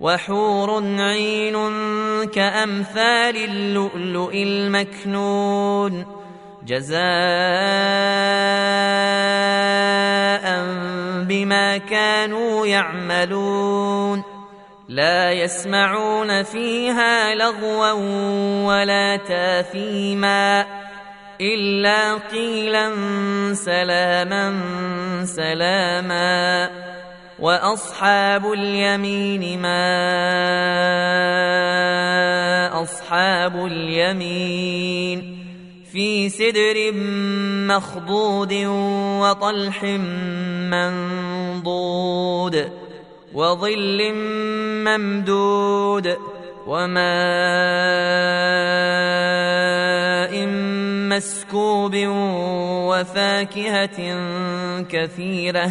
وحور عين كأمثال اللؤلؤ المكنون. جزاء بما كانوا يعملون. لا يسمعون فيها لغوا ولا تاثيما. إلا قيلا سلاما سلاما. وأصحاب اليمين ما أصحاب اليمين في سدر مخضود وطلح منضود وظل ممدود وماء مسكوب وفاكهة كثيرة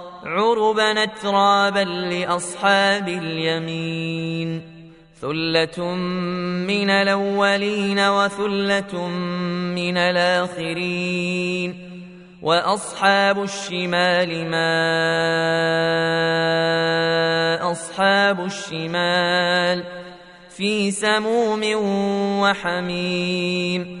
عربا اترابا لأصحاب اليمين. ثلة من الأولين وثلة من الآخرين. وأصحاب الشمال ما أصحاب الشمال في سموم وحميم.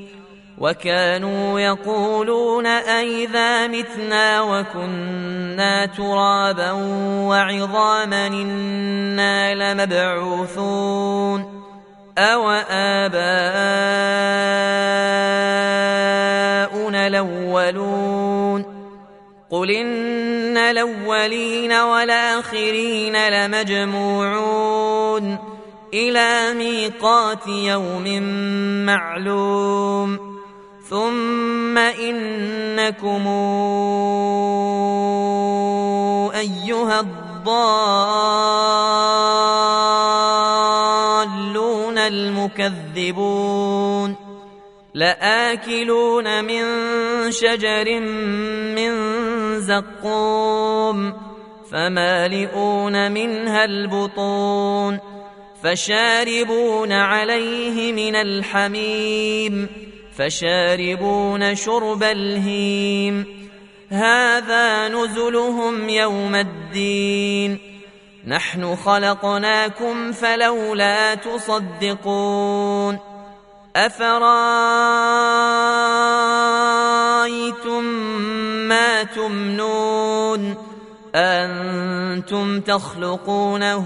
وكانوا يقولون أئذا متنا وكنا ترابا وعظاما إنا لمبعوثون أو آباؤنا الأولون قل إن الأولين والآخرين لمجموعون إلى ميقات يوم معلوم ثم إنكم أيها الضالون المكذبون لآكلون من شجر من زقوم فمالئون منها البطون فشاربون عليه من الحميم فشاربون شرب الهيم. هذا نزلهم يوم الدين. نحن خلقناكم فلولا تصدقون. أفرأيتم ما تمنون؟ أنتم تخلقونه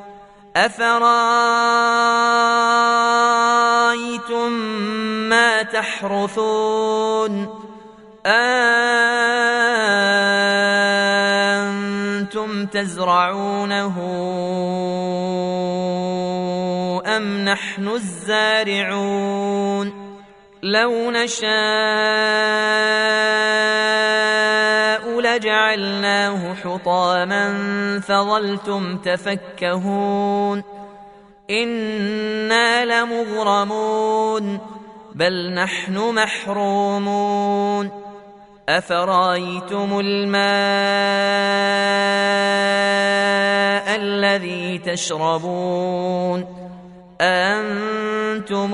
أفرأيتم ما تحرثون أنتم تزرعونه أم نحن الزارعون لو نشاء لجعلناه حطاما فظلتم تفكهون إنا لمغرمون بل نحن محرومون أفرأيتم الماء الذي تشربون أنتم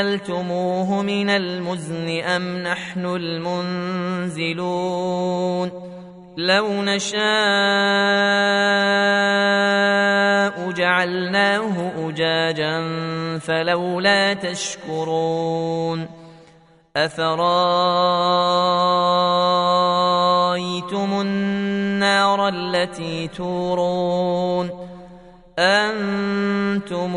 أنزلتموه من المزن أم نحن المنزلون لو نشاء جعلناه أجاجا فلولا تشكرون أفرايتم النار التي تورون أنتم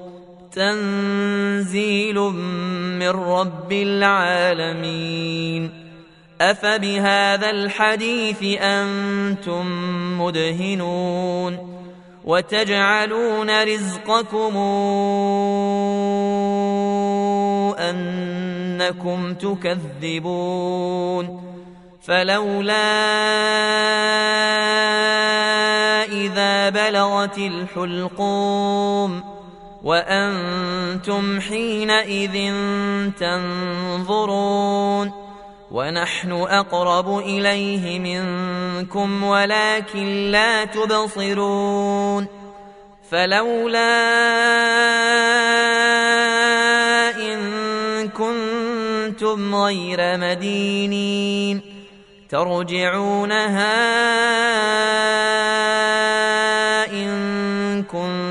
تنزيل من رب العالمين. أفبهذا الحديث أنتم مدهنون. وتجعلون رزقكم أنكم تكذبون. فلولا إذا بلغت الحلقوم وأنتم حينئذ تنظرون ونحن أقرب إليه منكم ولكن لا تبصرون فلولا إن كنتم غير مدينين ترجعونها إن كنتم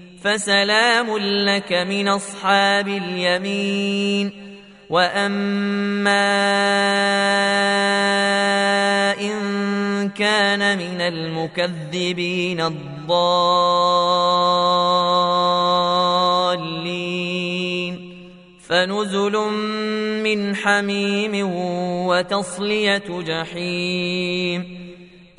فسلام لك من أصحاب اليمين. وأما إن كان من المكذبين الضالين. فنزل من حميم وتصلية جحيم.